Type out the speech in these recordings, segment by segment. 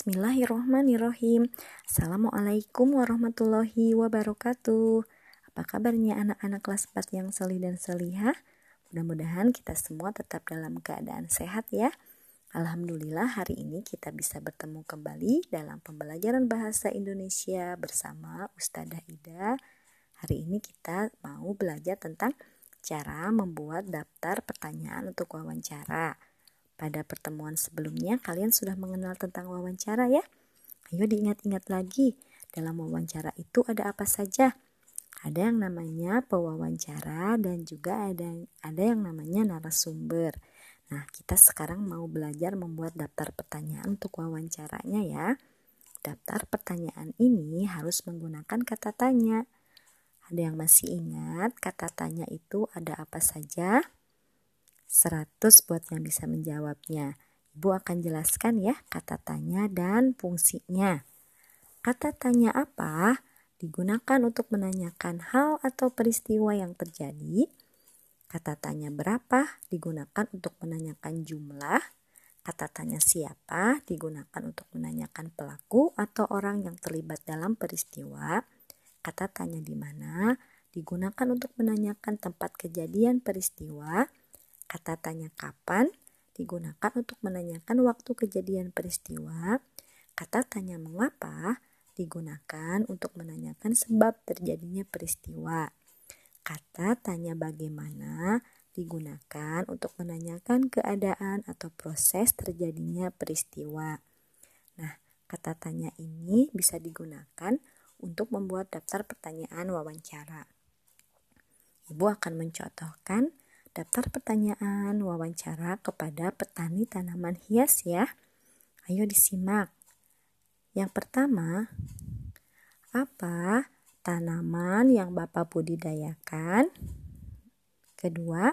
Bismillahirrohmanirrohim. Assalamualaikum warahmatullahi wabarakatuh. Apa kabarnya anak-anak kelas 4 yang selih dan selihah? Mudah-mudahan kita semua tetap dalam keadaan sehat ya. Alhamdulillah hari ini kita bisa bertemu kembali dalam pembelajaran bahasa Indonesia bersama Ustazah Ida. Hari ini kita mau belajar tentang cara membuat daftar pertanyaan untuk wawancara pada pertemuan sebelumnya kalian sudah mengenal tentang wawancara ya? Ayo diingat-ingat lagi, dalam wawancara itu ada apa saja? Ada yang namanya pewawancara dan juga ada ada yang namanya narasumber. Nah, kita sekarang mau belajar membuat daftar pertanyaan untuk wawancaranya ya. Daftar pertanyaan ini harus menggunakan kata tanya. Ada yang masih ingat kata tanya itu ada apa saja? 100 buat yang bisa menjawabnya. Ibu akan jelaskan ya kata tanya dan fungsinya. Kata tanya apa digunakan untuk menanyakan hal atau peristiwa yang terjadi. Kata tanya berapa digunakan untuk menanyakan jumlah. Kata tanya siapa digunakan untuk menanyakan pelaku atau orang yang terlibat dalam peristiwa. Kata tanya di mana digunakan untuk menanyakan tempat kejadian peristiwa Kata tanya kapan digunakan untuk menanyakan waktu kejadian peristiwa. Kata tanya mengapa digunakan untuk menanyakan sebab terjadinya peristiwa. Kata tanya bagaimana digunakan untuk menanyakan keadaan atau proses terjadinya peristiwa. Nah, kata tanya ini bisa digunakan untuk membuat daftar pertanyaan wawancara. Ibu akan mencontohkan daftar pertanyaan wawancara kepada petani tanaman hias ya. Ayo disimak. Yang pertama, apa tanaman yang Bapak budidayakan? Kedua,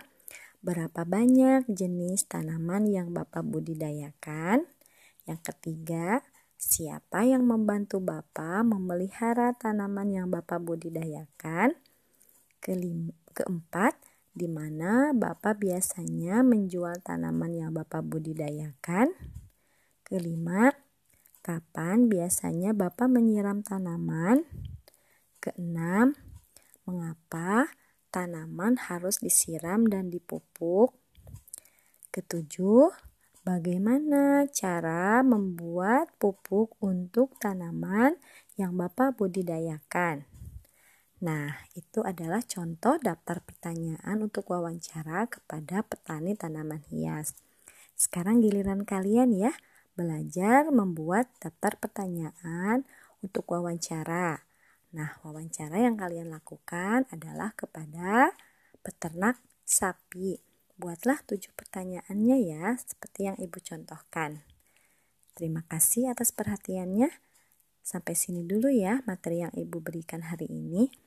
berapa banyak jenis tanaman yang Bapak budidayakan? Yang ketiga, siapa yang membantu Bapak memelihara tanaman yang Bapak budidayakan? Kelima, keempat, di mana Bapak biasanya menjual tanaman yang Bapak budidayakan. Kelima, kapan biasanya Bapak menyiram tanaman? Keenam, mengapa tanaman harus disiram dan dipupuk? Ketujuh, bagaimana cara membuat pupuk untuk tanaman yang Bapak budidayakan? Nah, itu adalah contoh daftar pertanyaan untuk wawancara kepada petani tanaman hias. Sekarang giliran kalian ya, belajar membuat daftar pertanyaan untuk wawancara. Nah, wawancara yang kalian lakukan adalah kepada peternak sapi. Buatlah tujuh pertanyaannya ya, seperti yang ibu contohkan. Terima kasih atas perhatiannya. Sampai sini dulu ya materi yang ibu berikan hari ini.